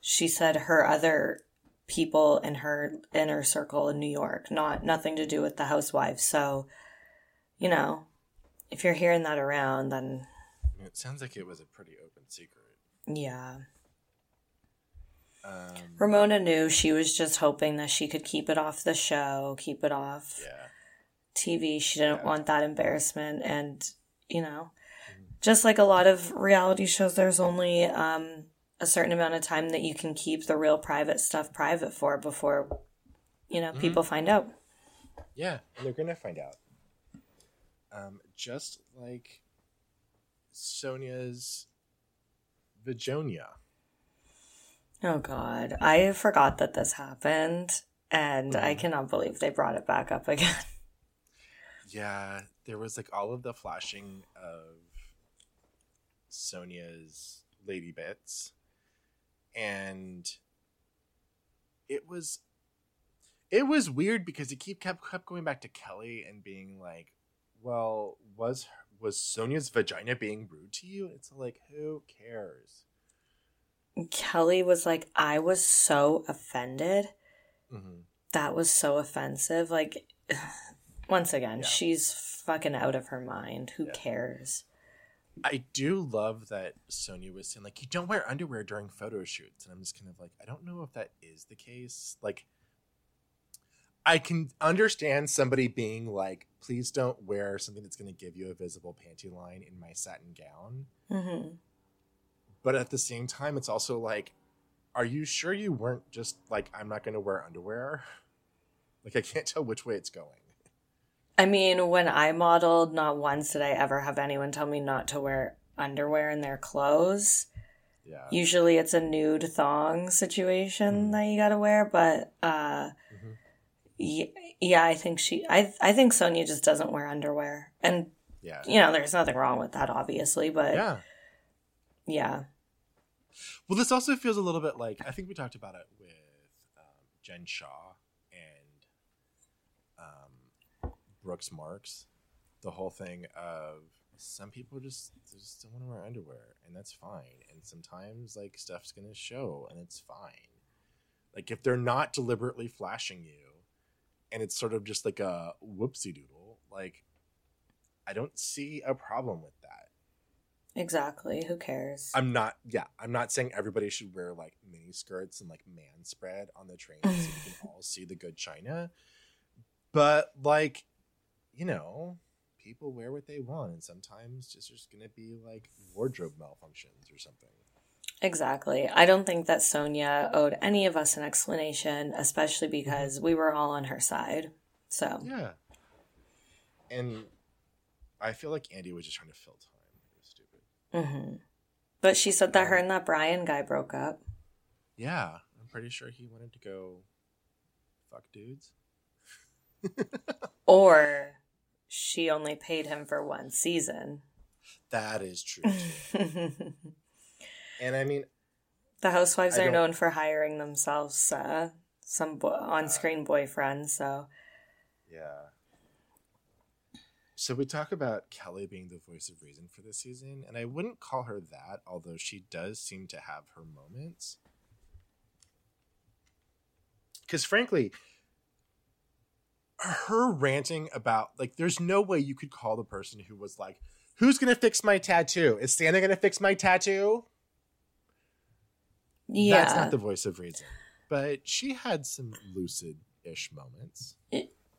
she said her other people in her inner circle in New York, not nothing to do with the housewives. So, you know, if you're hearing that around, then it sounds like it was a pretty open secret. yeah. Um, Ramona knew she was just hoping that she could keep it off the show, keep it off yeah, TV. She didn't Yeah. want that embarrassment. And, you know, Mm-hmm. just like a lot of reality shows, there's only um, a certain amount of time that you can keep the real private stuff private for before, you Mm-hmm. know, people find out. yeah, they're gonna find out. Um, just like Sonja's Vajonia. Oh, God. I forgot that this happened. And Mm-hmm. I cannot believe they brought it back up again. Yeah, there was like all of the flashing of Sonja's lady bits, and it was it was weird because it keep kept kept going back to Kelly and being like, "Well, was was Sonja's vagina being rude to you?" It's like, who cares? Kelly was like, I was so offended. hmm That was so offensive. Like, once again, Yeah. she's fucking out of her mind. Who Yeah. cares? I do love that Sonja was saying like you don't wear underwear during photo shoots, and I'm just kind of like I don't know if that is the case. Like, I can understand somebody being like, please don't wear something that's going to give you a visible panty line in my satin gown, hmm but at the same time, it's also like, are you sure you weren't just like I'm not going to wear underwear? Like I can't tell which way it's going. I mean, when I modeled, not once did I ever have anyone tell me not to wear underwear in their clothes. Yeah. Usually it's a nude thong situation Mhm. that you gotta wear, but uh. Yeah, yeah, I think she I I think Sonja just doesn't wear underwear. And yeah. you know, there's nothing wrong with that obviously, but yeah. Yeah. Well, this also feels a little bit like I think we talked about it with um, Jen Shah and um, Brooks Marks. The whole thing of some people just just don't want to wear underwear, and that's fine. And sometimes like stuff's gonna show, and it's fine. Like if they're not deliberately flashing you, and it's sort of just like a whoopsie doodle, like I don't see a problem with that. Exactly. Who cares? I'm not. Yeah, I'm not saying everybody should wear like mini skirts and like man spread on the train so you can all see the good china. But like, you know, people wear what they want, and sometimes just there's gonna be like wardrobe malfunctions or something. Exactly. I don't think that Sonja owed any of us an explanation, especially because we were all on her side. So, Yeah. And I feel like Andy was just trying to fill time. It was stupid. hmm but she said that her and that Brian guy broke up. Yeah, I'm pretty sure he wanted to go fuck dudes. Or she only paid him for one season. That is true. And I mean, the housewives I are known for hiring themselves uh, some bo- on-screen boyfriends. So, Yeah. So we talk about Kelly being the voice of reason for this season, and I wouldn't call her that, although she does seem to have her moments. because frankly, her ranting about like, there's no way you could call the person who was like, "Who's gonna fix my tattoo? Is Santa gonna fix my tattoo?" Yeah. That's not the voice of reason. But she had some lucid ish moments.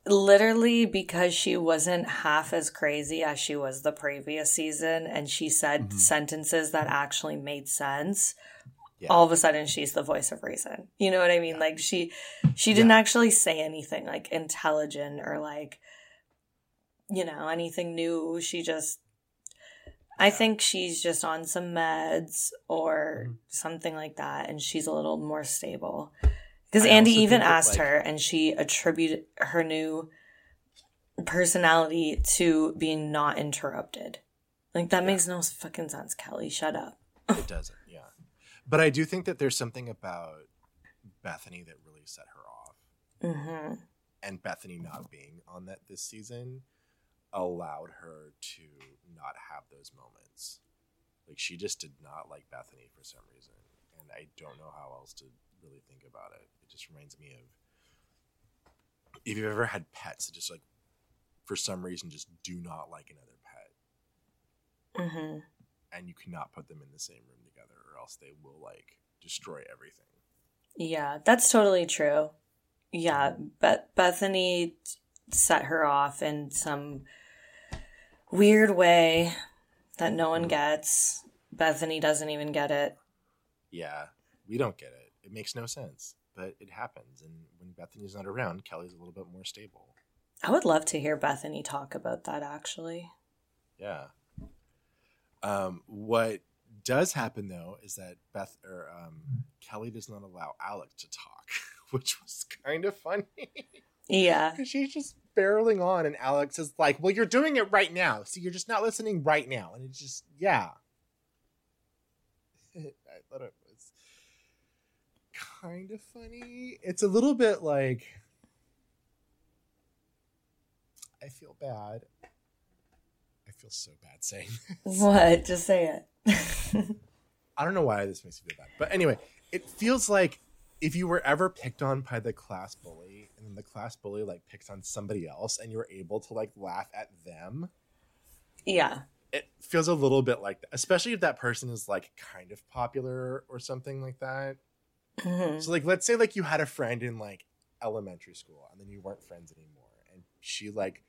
literally because she wasn't half as crazy as she was the previous season and she said Mhm. sentences that actually made sense Yeah. all of a sudden she's the voice of reason you know what i mean like she she didn't actually say anything like intelligent or like you know anything new she just i think she's just on some meds or Mm-hmm. something like that and she's a little more stable because Andy even asked like- her, and she attributed her new personality to being not interrupted. Like that makes no fucking sense, Kelly. Shut up. It doesn't, yeah. But I do think that there's something about Bethany that really set her off. hmm And Bethany not being on that this season allowed her to not have those moments. Like she just did not like Bethany for some reason. And I don't know how else to really think about it. It just reminds me of if you've ever had pets that just like for some reason just do not like another pet hmm and you cannot put them in the same room together or else they will like destroy everything. Yeah, that's totally true. Yeah, but Bethany set her off in some weird way that no one gets. Bethany doesn't even get it. Yeah, we don't get it. It makes no sense, but it happens. And when Bethany's not around, Kelly's a little bit more stable. I would love to hear Bethany talk about that actually. Yeah. Um, what does happen though is that Beth or um, Kelly does not allow Alec to talk, which was kind of funny. Yeah. She's just barreling on, and Alex is like, "Well, you're doing it right now, so you're just not listening right now." And it's just, yeah. I thought it was kind of funny. It's a little bit like I feel bad. I feel so bad saying this. What? Just say it. I don't know why this makes me feel bad. But anyway, it feels like if you were ever picked on by the class bully the class bully like picks on somebody else and you're able to like laugh at them, yeah. it feels a little bit like that, especially if that person is like kind of popular or something like that. Mhm. So like let's say like you had a friend in like elementary school and then you weren't friends anymore and she like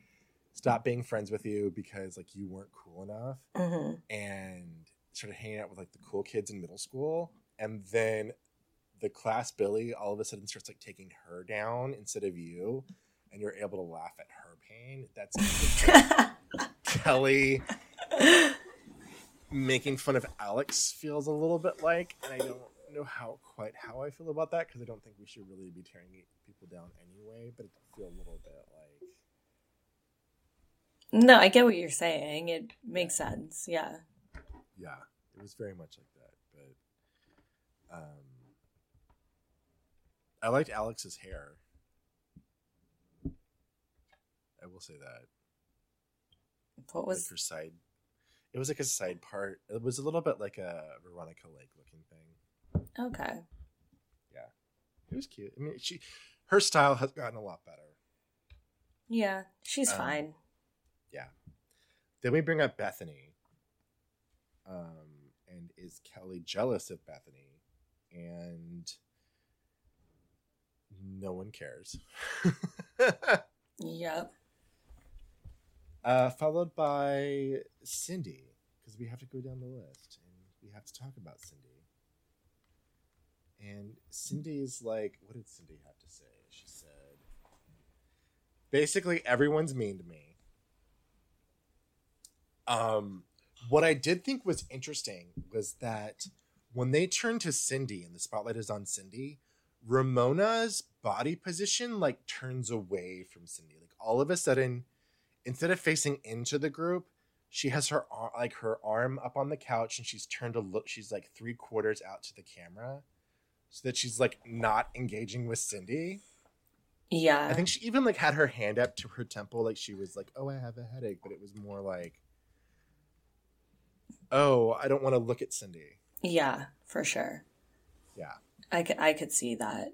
stopped being friends with you because like you weren't cool enough Mhm. and started hanging out with like the cool kids in middle school and then the class billy all of a sudden starts like taking her down instead of you and you're able to laugh at her pain that's kelly making fun of alex feels a little bit like and i don't know how quite how i feel about that because i don't think we should really be tearing people down anyway but it feel a little bit like No, I get what you're saying. It makes sense. Yeah. yeah it was very much like that but um i liked alex's hair. I will say that. What was like her side it was like a side part. It was a little bit like a veronica lake looking thing. Okay? yeah. It was cute. I mean she her style has gotten a lot better. Yeah, she's Um, fine. yeah. Then we bring up bethany. Um and is kelly jealous of bethany? And no one cares. Yep. uh followed by cindy because we have to go down the list and we have to talk about cindy. And cindy's like what did cindy have to say? She said basically everyone's mean to me. Um what i did think was interesting was that when they turn to cindy and the spotlight is on cindy ramona's body position like turns away from cindy like all of a sudden instead of facing into the group she has her like her arm up on the couch and she's turned to look she's like three quarters out to the camera so that she's like not engaging with cindy Yeah. I think she even like had her hand up to her temple, like she was like, "Oh, I have a headache," but it was more like, "Oh, I don't want to look at Cindy." Yeah, for sure. Yeah, I could, I could see that.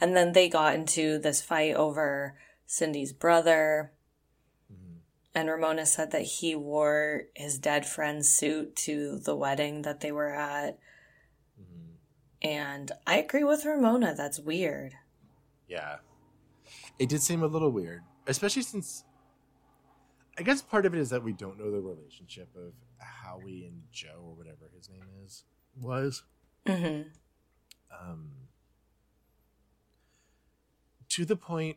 And then they got into this fight over Cindy's brother. And Ramona said that he wore his dead friend's suit to the wedding that they were at. And I agree with Ramona. That's weird. Yeah. It did seem a little weird, especially since I guess part of it is that we don't know the relationship of Howie and Joe or whatever his name is was. Mm-hmm. Um, to the point,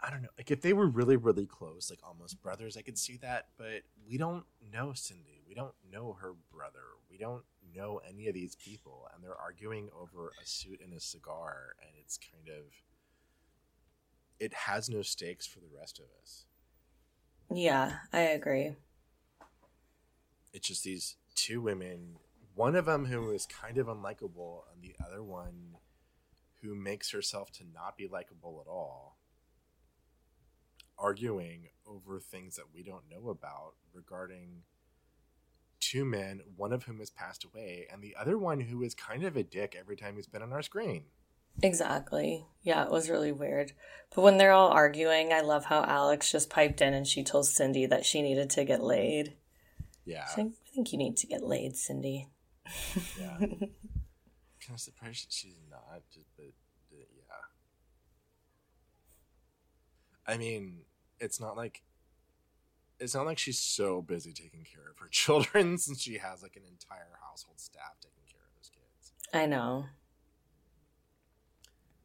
I don't know. Like if they were really, really close, like almost brothers, I could see that. But we don't know Cindy. We don't know her brother. We don't know any of these people, and they're arguing over a suit and a cigar, and it's kind of it has no stakes for the rest of us. Yeah, I agree. It's just these two women, one of them who is kind of unlikable, and the other one who makes herself to not be likable at all, arguing over things that we don't know about regarding two men, one of whom has passed away, and the other one who is kind of a dick every time he's been on our screen. Exactly. Yeah, it was really weird. But when they're all arguing, I love how Alex just piped in and she told Cindy that she needed to get laid. Yeah. Like, I think you need to get laid, Cindy. Yeah. kind of surprised that she's not, just, but uh, yeah. I mean, it's not like it's not like she's so busy taking care of her children since she has like an entire household staff taking care of those kids. I know.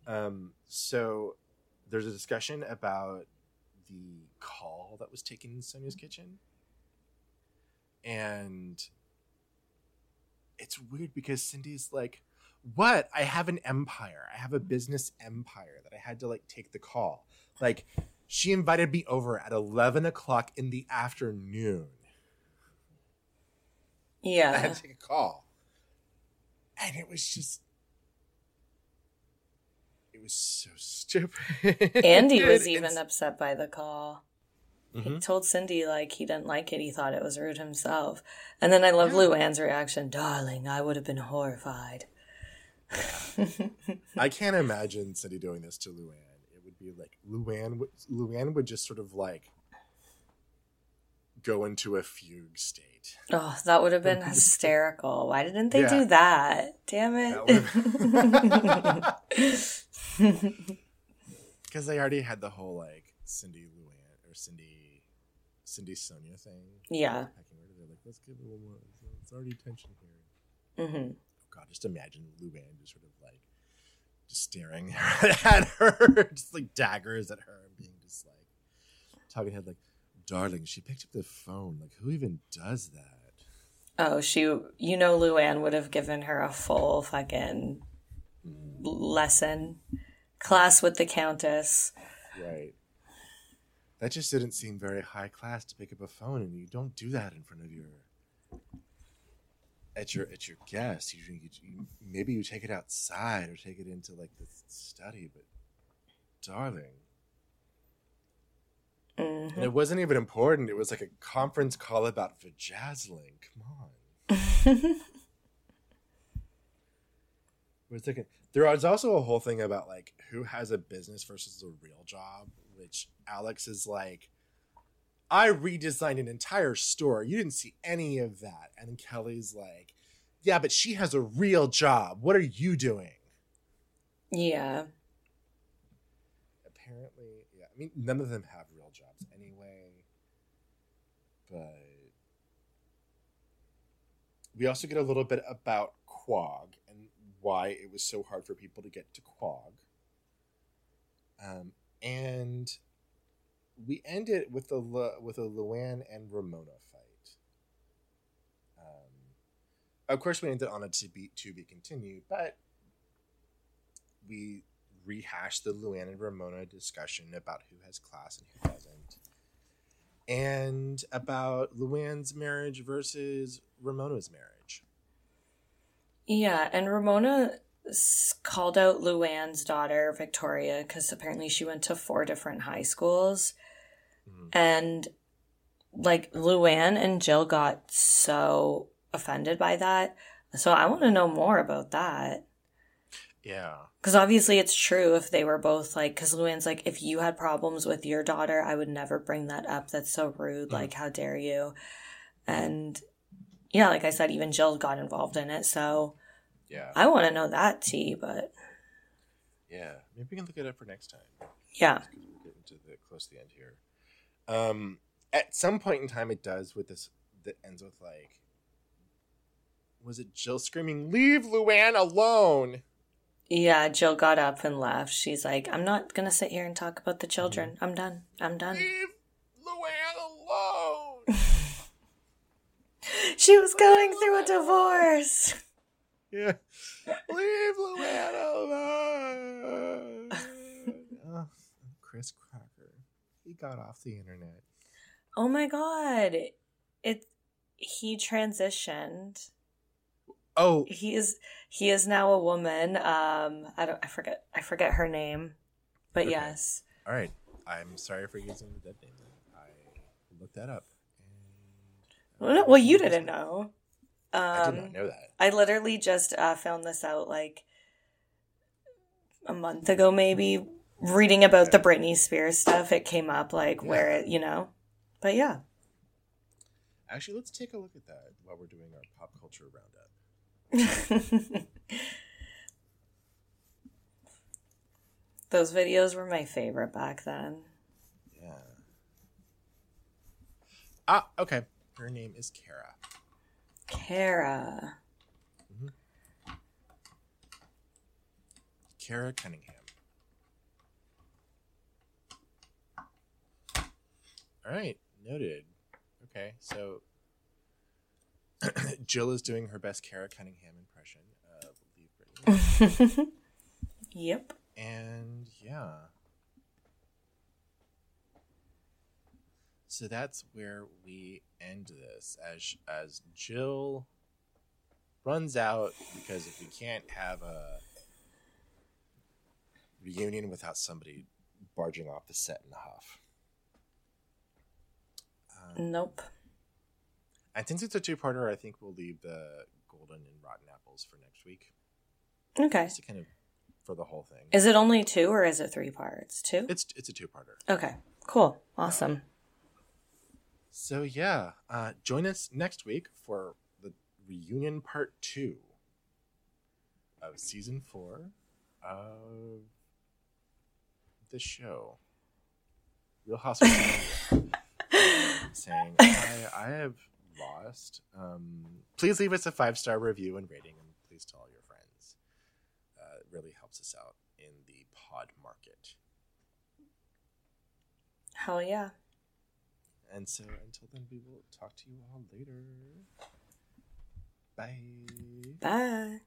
Um, so there's a discussion about the call that was taken in Sonja's kitchen. And it's weird because Cindy's like, What? I have an empire. I have a business empire that I had to like take the call. Like, she invited me over at 11 o'clock in the afternoon. Yeah. I had to take a call. And it was just it was so stupid. Andy was It's- even upset by the call. He Mhm. told Cindy like he didn't like it. He thought it was rude himself. And then I love Luann's reaction. Darling, I would have been horrified. I can't imagine Cindy doing this to Luann. It would be like Luann would Luann would just sort of like go into a fugue state. Oh, that would have been hysterical. Why didn't they Yeah. do that? Damn it. Because they already had the whole like Cindy Luann or Cindy Cindy Sonja thing. Yeah. They're like, let's give it a little more. It's already tension here. hmm Oh God, just imagine Luann just sort of like just staring at her, just like daggers at her, and being just like talking head like, darling, she picked up the phone. Like, who even does that? Oh, she, you know, Luann would have given her a full fucking mm. lesson class with the Countess. Right. That just didn't seem very high class to pick up a phone, and you don't do that in front of your at your at your guests. You, you, you maybe you take it outside or take it into like the study, but darling. And it mm-hmm. wasn't even important. It was like a conference call about vajazzling. Come on. Wait a second. There was also a whole thing about like who has a business versus a real job, which Alex is like, I redesigned an entire store. You didn't see any of that. And Kelly's like, Yeah, but she has a real job. What are you doing? Yeah. Apparently, yeah. I mean, none of them have real jobs anyway. But we also get a little bit about Quag and why it was so hard for people to get to Quag. Um, and we end it with a Lu- with a Luann and Ramona fight. Um, of course, we ended on a to be to be continued, but we rehash the Luann and Ramona discussion about who has class and who doesn't, and about Luann's marriage versus Ramona's marriage. Yeah, and Ramona called out Luann's daughter, Victoria, because apparently she went to four different high schools. Mm. And like Luann and Jill got so offended by that. So I want to know more about that. Yeah. Because obviously it's true if they were both like, because Luann's like, if you had problems with your daughter, I would never bring that up. That's so rude. Mm. Like, how dare you? And yeah, like I said, even Jill got involved in it. So Yeah. I want to know that tea, but yeah. Maybe we can look it up for next time. yeah. getting to the close to the end here. Um, at some point in time, it does with this that ends with like, was it Jill screaming, "Leave Luann alone"? Yeah, Jill got up and left. She's like, I'm not going to sit here and talk about the children. I'm done. I'm done. Leave Luann alone. She was going through a divorce. yeah, leave Luann alone. oh, Chris Crocker, he got off the internet. Oh my god. It he transitioned. Oh, He is he is now a woman. Um I don't I forget I forget her name. But Okay. yes. all right. I'm sorry for using the dead name. I looked that up. And Well, well you didn't know. Um I did not know that. I literally just uh, found this out like a month ago, maybe. Reading about the Britney Spears stuff, it came up like where it, you know. But yeah, Actually, let's take a look at that while we're doing our pop culture roundup. those videos were my favorite back then. Yeah. Ah, okay. Her name is Cara. Cara. Cara Cunningham. All right, noted. Okay, so Jill is doing her best Cara Cunningham impression of Leave Britney. Yep. and yeah. So that's where we end this as as Jill runs out because if we can't have a reunion without somebody barging off the set in a huff. Nope. and since it's a two-parter, I think we'll leave the golden and rotten apples for next week, Okay. just to kind of for the whole thing. Is it only two or is it three parts? Two? It's it's a two-parter. Okay. Cool. Awesome. So yeah, uh, join us next week for the reunion part two of season four of the show. Real Housewives. saying I, I have lost. Um, please leave us a five star review and rating, and please tell all your friends. Uh, it really helps us out in the pod market. Hell yeah. And so until then, we will talk to you all later. Bye. Bye.